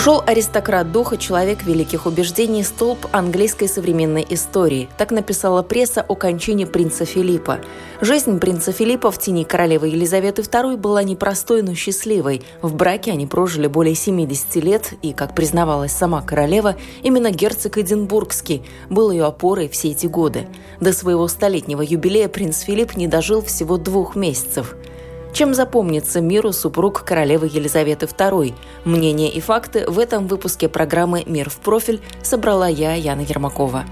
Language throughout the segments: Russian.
Ушел аристократ духа, человек великих убеждений, столб английской современной истории. Так написала пресса о кончине принца Филиппа. Жизнь принца Филиппа в тени королевы Елизаветы II была непростой, но счастливой. В браке они прожили более 70 лет, и, как признавалась сама королева, именно герцог Эдинбургский был ее опорой все эти годы. До своего столетнего юбилея принц Филипп не дожил всего двух месяцев – чем запомнится миру супруг королевы Елизаветы II? Мнения и факты в этом выпуске программы «Мир в профиль» собрала я, Яна Ермакова.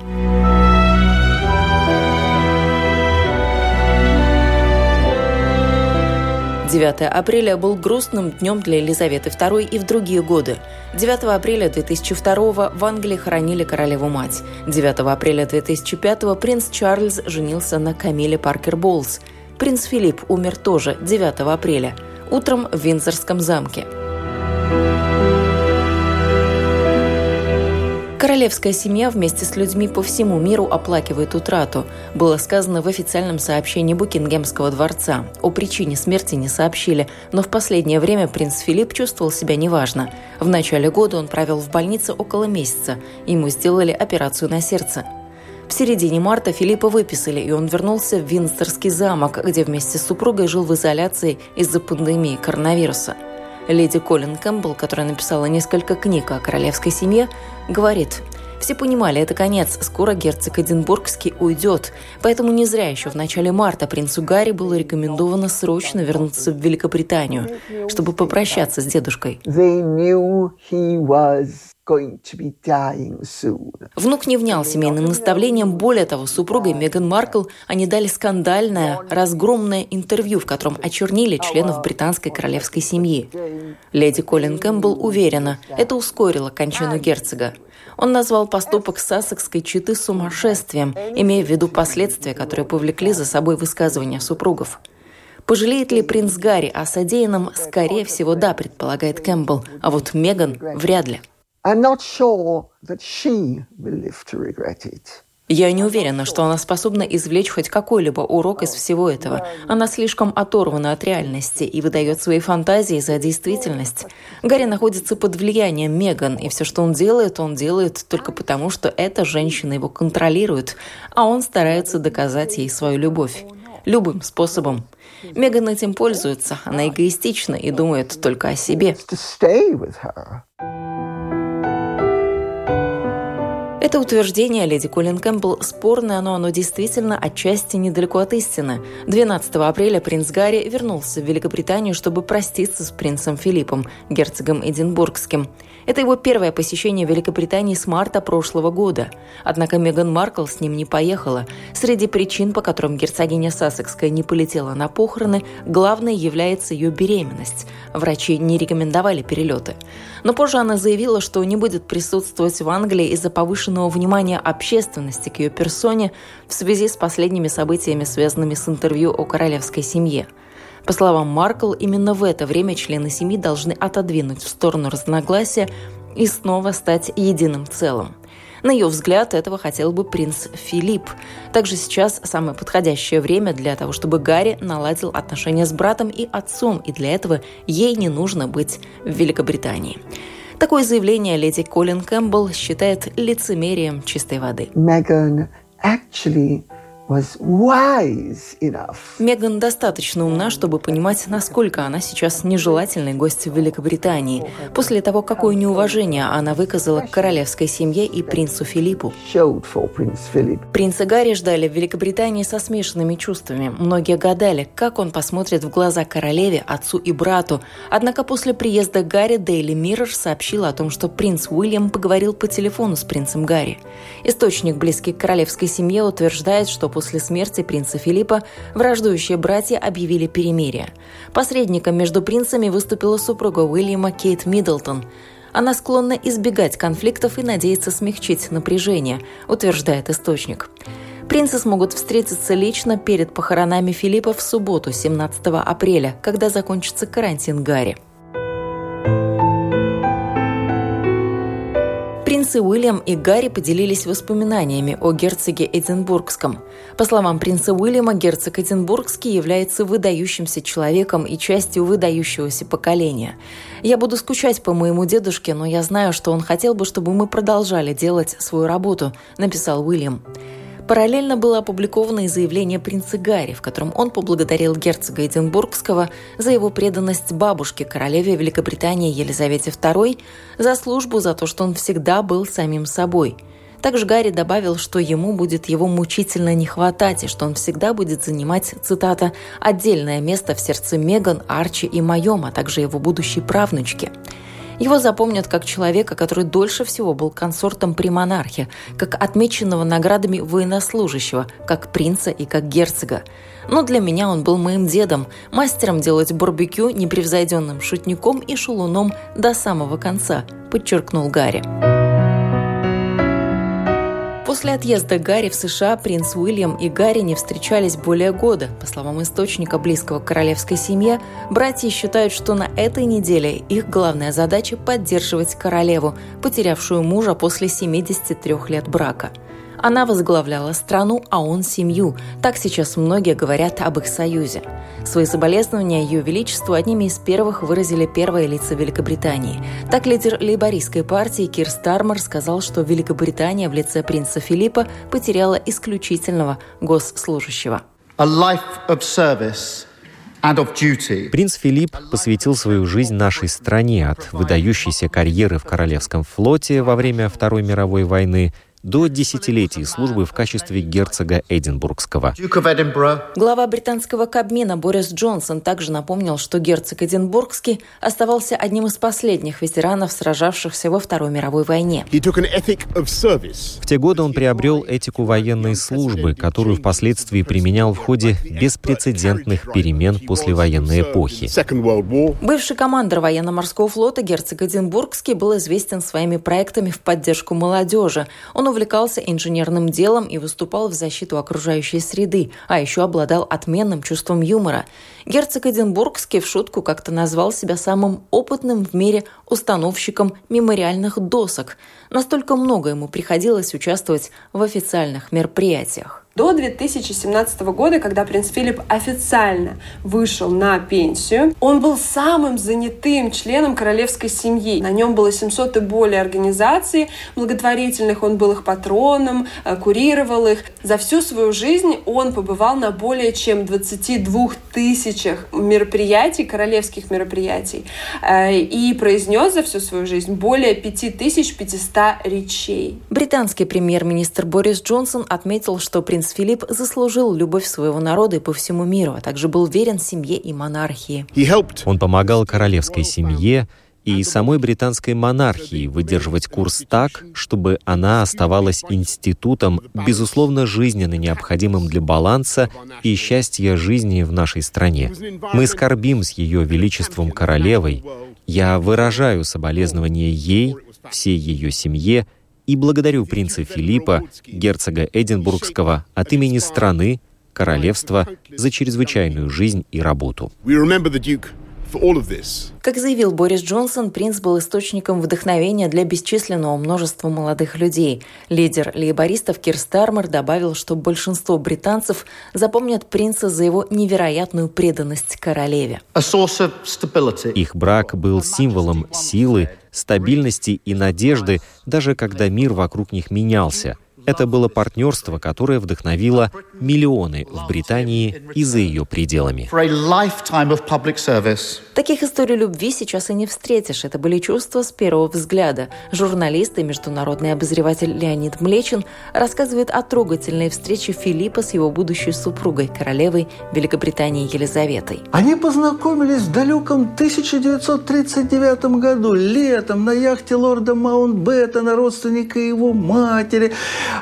Девятое апреля был грустным днем для Елизаветы II и в другие годы. 9 апреля 2002 в Англии хоронили королеву-мать. 9 апреля 2005 принц Чарльз женился на Камиле Паркер Боулс – Принц Филипп умер тоже 9 апреля, утром в Виндзорском замке. Королевская семья вместе с людьми по всему миру оплакивает утрату, было сказано в официальном сообщении Букингемского дворца. О причине смерти не сообщили, но в последнее время принц Филипп чувствовал себя неважно. В начале года он провел в больнице около месяца. Ему сделали операцию на сердце. В середине марта Филиппа выписали, и он вернулся в Винстерский замок, где вместе с супругой жил в изоляции из-за пандемии коронавируса. Леди Колин Кэмпбелл, которая написала несколько книг о королевской семье, говорит, все понимали, это конец, скоро герцог Эдинбургский уйдет. Поэтому не зря еще в начале марта принцу Гарри было рекомендовано срочно вернуться в Великобританию, чтобы попрощаться с дедушкой. Внук не внял семейным наставлениям. Более того, супругой Меган Маркл они дали скандальное, разгромное интервью, в котором очернили членов британской королевской семьи. Леди Колин Кэмпбелл уверена, это ускорило кончину герцога. Он назвал поступок сассекской читы сумасшествием, имея в виду последствия, которые повлекли за собой высказывания супругов. Пожалеет ли принц Гарри о содеянном? Скорее всего, да, предполагает Кэмпбелл. А вот Меган вряд ли. I'm not sure that she will live to regret it. Я не уверена, что она способна извлечь хоть какой-либо урок из всего этого. Она слишком оторвана от реальности и выдает свои фантазии за действительность. Гарри находится под влиянием Меган, и все, что он делает, он делает только потому, что эта женщина его контролирует, а он старается доказать ей свою любовь. Любым способом. Меган этим пользуется, она эгоистична и думает только о себе. Это утверждение леди Колин Кэмпбелл спорное, но оно действительно отчасти недалеко от истины. 12 апреля принц Гарри вернулся в Великобританию, чтобы проститься с принцем Филиппом, герцогом Эдинбургским. Это его первое посещение Великобритании с марта прошлого года. Однако Меган Маркл с ним не поехала. Среди причин, по которым герцогиня Сассекская не полетела на похороны, главной является ее беременность. Врачи не рекомендовали перелеты. Но позже она заявила, что не будет присутствовать в Англии из-за повышенного внимания общественности к ее персоне в связи с последними событиями, связанными с интервью о королевской семье – по словам Маркл, именно в это время члены семьи должны отодвинуть в сторону разногласия и снова стать единым целым. На ее взгляд, этого хотел бы принц Филипп. Также сейчас самое подходящее время для того, чтобы Гарри наладил отношения с братом и отцом, и для этого ей не нужно быть в Великобритании. Такое заявление леди Колин Кэмпбелл считает лицемерием чистой воды. Меган actually Меган достаточно умна, чтобы понимать, насколько она сейчас нежелательный гость в Великобритании, после того, какое неуважение она выказала к королевской семье и принцу Филиппу. Принца Гарри ждали в Великобритании со смешанными чувствами. Многие гадали, как он посмотрит в глаза королеве, отцу и брату. Однако после приезда Гарри Daily Mirror сообщила о том, что принц Уильям поговорил по телефону с принцем Гарри. Источник, близкий к королевской семье, утверждает, что после смерти принца Филиппа враждующие братья объявили перемирие. Посредником между принцами выступила супруга Уильяма Кейт Миддлтон. Она склонна избегать конфликтов и надеется смягчить напряжение, утверждает источник. Принцы смогут встретиться лично перед похоронами Филиппа в субботу, 17 апреля, когда закончится карантин Гарри. Принцы Уильям и Гарри поделились воспоминаниями о герцоге Эдинбургском. По словам принца Уильяма, герцог Эдинбургский является выдающимся человеком и частью выдающегося поколения. «Я буду скучать по моему дедушке, но я знаю, что он хотел бы, чтобы мы продолжали делать свою работу», – написал Уильям. Параллельно было опубликовано и заявление принца Гарри, в котором он поблагодарил герцога Эдинбургского за его преданность бабушке, королеве Великобритании Елизавете II, за службу, за то, что он всегда был самим собой. Также Гарри добавил, что ему будет его мучительно не хватать, и что он всегда будет занимать, цитата, «отдельное место в сердце Меган, Арчи и моем, а также его будущей правнучки». Его запомнят как человека, который дольше всего был консортом при монархе, как отмеченного наградами военнослужащего, как принца и как герцога. Но для меня он был моим дедом, мастером делать барбекю, непревзойденным шутником и шулуном до самого конца, подчеркнул Гарри. После отъезда Гарри в США принц Уильям и Гарри не встречались более года. По словам источника, близкого к королевской семье, братья считают, что на этой неделе их главная задача – поддерживать королеву, потерявшую мужа после 73 лет брака – она возглавляла страну, а он – семью. Так сейчас многие говорят об их союзе. Свои соболезнования Ее Величеству одними из первых выразили первые лица Великобритании. Так лидер лейбористской партии Кир Стармер сказал, что Великобритания в лице принца Филиппа потеряла исключительного госслужащего. A life of service Принц Филипп посвятил свою жизнь нашей стране от выдающейся карьеры в Королевском флоте во время Второй мировой войны до десятилетий службы в качестве герцога Эдинбургского. Глава британского кабмина Борис Джонсон также напомнил, что герцог Эдинбургский оставался одним из последних ветеранов, сражавшихся во Второй мировой войне. В те годы он приобрел этику военной службы, которую впоследствии применял в ходе беспрецедентных перемен после военной эпохи. Бывший командир военно-морского флота герцог Эдинбургский был известен своими проектами в поддержку молодежи. Он увлекался инженерным делом и выступал в защиту окружающей среды, а еще обладал отменным чувством юмора. Герцог Эдинбургский в шутку как-то назвал себя самым опытным в мире установщиком мемориальных досок. Настолько много ему приходилось участвовать в официальных мероприятиях до 2017 года, когда принц Филипп официально вышел на пенсию, он был самым занятым членом королевской семьи. На нем было 700 и более организаций благотворительных, он был их патроном, э, курировал их. За всю свою жизнь он побывал на более чем 22 тысячах мероприятий, королевских мероприятий, э, и произнес за всю свою жизнь более 5500 речей. Британский премьер-министр Борис Джонсон отметил, что принц принц Филипп заслужил любовь своего народа и по всему миру, а также был верен семье и монархии. Он помогал королевской семье и самой британской монархии выдерживать курс так, чтобы она оставалась институтом, безусловно, жизненно необходимым для баланса и счастья жизни в нашей стране. Мы скорбим с ее величеством королевой. Я выражаю соболезнования ей, всей ее семье и благодарю принца Филиппа, герцога Эдинбургского, от имени страны, королевства за чрезвычайную жизнь и работу. Как заявил Борис Джонсон, принц был источником вдохновения для бесчисленного множества молодых людей. Лидер лейбористов Кир Стармер добавил, что большинство британцев запомнят принца за его невероятную преданность королеве. Их брак был символом силы, стабильности и надежды, даже когда мир вокруг них менялся – это было партнерство, которое вдохновило миллионы в Британии и за ее пределами. Таких историй любви сейчас и не встретишь. Это были чувства с первого взгляда. Журналист и международный обозреватель Леонид Млечин рассказывает о трогательной встрече Филиппа с его будущей супругой, королевой Великобритании Елизаветой. Они познакомились в далеком 1939 году, летом, на яхте лорда Маунтбеттена, родственника его матери.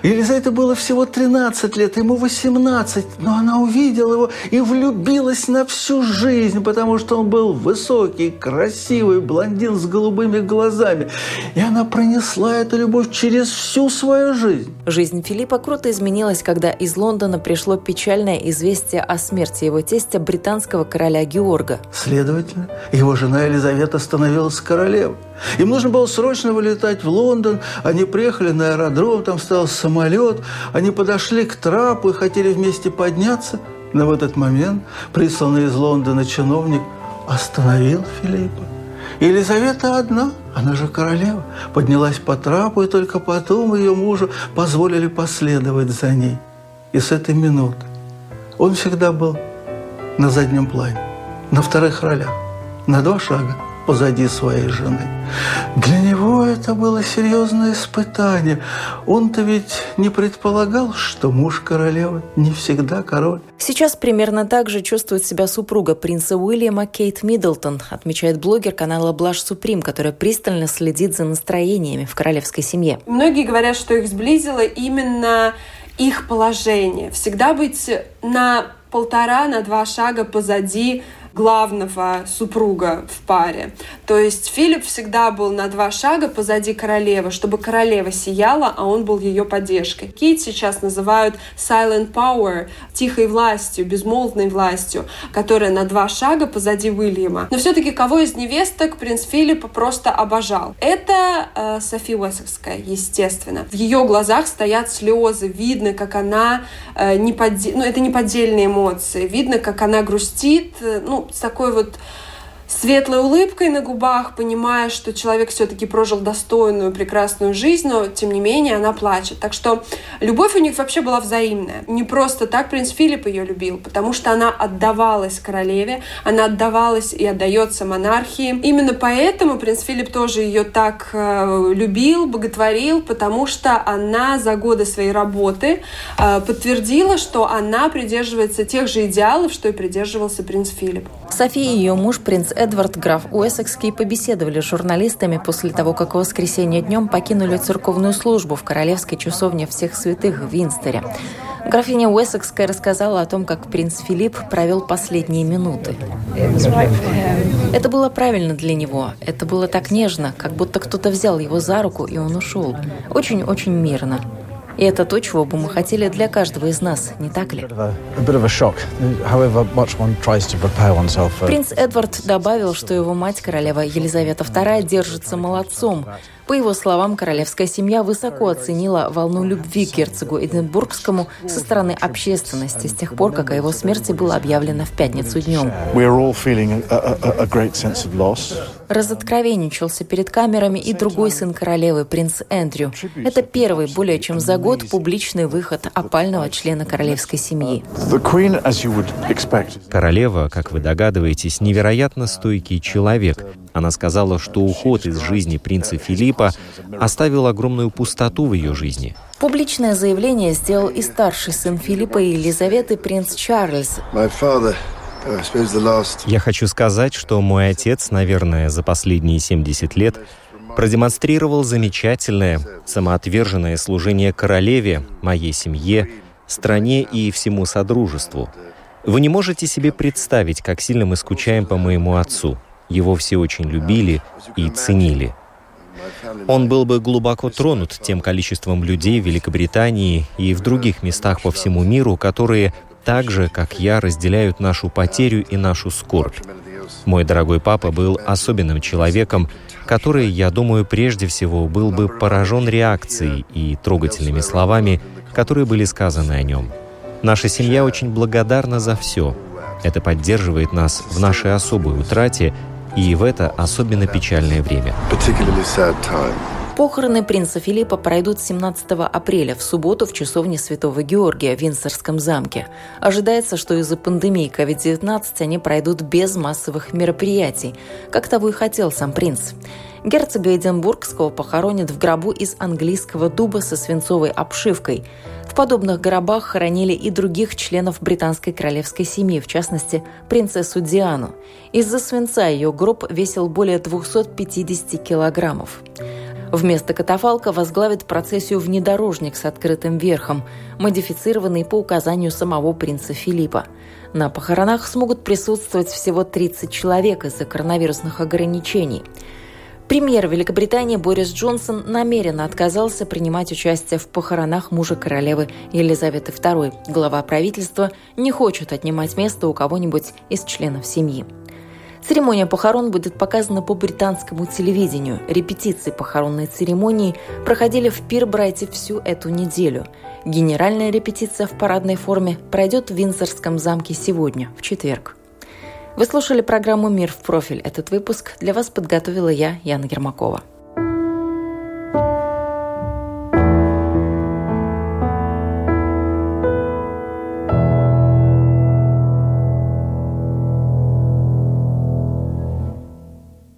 Елизавете было всего 13 лет, ему 18, но она увидела его и влюбилась на всю жизнь, потому что он был высокий, красивый, блондин с голубыми глазами. И она пронесла эту любовь через всю свою жизнь. Жизнь Филиппа круто изменилась, когда из Лондона пришло печальное известие о смерти его тестя, британского короля Георга. Следовательно, его жена Елизавета становилась королевой. Им нужно было срочно вылетать в Лондон. Они приехали на аэродром, там стоял самолет. Они подошли к трапу и хотели вместе подняться. Но в этот момент присланный из Лондона чиновник остановил Филиппа. Елизавета одна, она же королева, поднялась по трапу, и только потом ее мужу позволили последовать за ней. И с этой минуты он всегда был на заднем плане, на вторых ролях, на два шага позади своей жены. Для него это было серьезное испытание. Он-то ведь не предполагал, что муж королевы не всегда король. Сейчас примерно так же чувствует себя супруга принца Уильяма Кейт Миддлтон, отмечает блогер канала Блаш Суприм, которая пристально следит за настроениями в королевской семье. Многие говорят, что их сблизило именно их положение. Всегда быть на полтора, на два шага позади главного супруга в паре. То есть Филипп всегда был на два шага позади королевы, чтобы королева сияла, а он был ее поддержкой. Кейт сейчас называют silent power, тихой властью, безмолвной властью, которая на два шага позади Уильяма. Но все-таки кого из невесток принц Филипп просто обожал? Это э, Софи Уэссекская, естественно. В ее глазах стоят слезы, видно, как она э, не подде... ну это не поддельные эмоции, видно, как она грустит, э, с такой вот светлой улыбкой на губах, понимая, что человек все-таки прожил достойную, прекрасную жизнь, но тем не менее она плачет. Так что любовь у них вообще была взаимная. Не просто так принц Филипп ее любил, потому что она отдавалась королеве, она отдавалась и отдается монархии. Именно поэтому принц Филипп тоже ее так э, любил, боготворил, потому что она за годы своей работы э, подтвердила, что она придерживается тех же идеалов, что и придерживался принц Филипп. София и ее муж, принц Эдвард граф Уэссекский побеседовали с журналистами после того, как в воскресенье днем покинули церковную службу в королевской часовне всех святых в Винстере. Графиня Уэссекская рассказала о том, как принц Филипп провел последние минуты. Это было правильно для него. Это было так нежно, как будто кто-то взял его за руку, и он ушел. Очень-очень мирно. И это то, чего бы мы хотели для каждого из нас, не так ли? Принц Эдвард добавил, что его мать, королева Елизавета II, держится молодцом, по его словам, королевская семья высоко оценила волну любви к герцогу Эдинбургскому со стороны общественности с тех пор, как о его смерти было объявлено в пятницу днем. Разоткровенничался перед камерами и другой сын королевы, принц Эндрю. Это первый более чем за год публичный выход опального члена королевской семьи. Королева, как вы догадываетесь, невероятно стойкий человек. Она сказала, что уход из жизни принца Филиппа оставил огромную пустоту в ее жизни. Публичное заявление сделал и старший сын Филиппа и Елизаветы, принц Чарльз. Я хочу сказать, что мой отец, наверное, за последние 70 лет продемонстрировал замечательное, самоотверженное служение королеве, моей семье, стране и всему Содружеству. Вы не можете себе представить, как сильно мы скучаем по моему отцу. Его все очень любили и ценили. Он был бы глубоко тронут тем количеством людей в Великобритании и в других местах по всему миру, которые так же, как я, разделяют нашу потерю и нашу скорбь. Мой дорогой папа был особенным человеком, который, я думаю, прежде всего был бы поражен реакцией и трогательными словами, которые были сказаны о нем. Наша семья очень благодарна за все. Это поддерживает нас в нашей особой утрате и в это особенно печальное время. Похороны принца Филиппа пройдут 17 апреля в субботу в часовне Святого Георгия в Винсорском замке. Ожидается, что из-за пандемии COVID-19 они пройдут без массовых мероприятий, как того и хотел сам принц. Герцога Эдинбургского похоронят в гробу из английского дуба со свинцовой обшивкой. Подобных гробах хоронили и других членов британской королевской семьи, в частности, принцессу Диану. Из-за свинца ее гроб весил более 250 килограммов. Вместо катафалка возглавит процессию внедорожник с открытым верхом, модифицированный по указанию самого принца Филиппа. На похоронах смогут присутствовать всего 30 человек из-за коронавирусных ограничений. Премьер Великобритании Борис Джонсон намеренно отказался принимать участие в похоронах мужа королевы Елизаветы II. Глава правительства не хочет отнимать место у кого-нибудь из членов семьи. Церемония похорон будет показана по британскому телевидению. Репетиции похоронной церемонии проходили в Пирбрайте всю эту неделю. Генеральная репетиция в парадной форме пройдет в Винзорском замке сегодня, в четверг. Вы слушали программу «Мир в профиль». Этот выпуск для вас подготовила я, Яна Ермакова.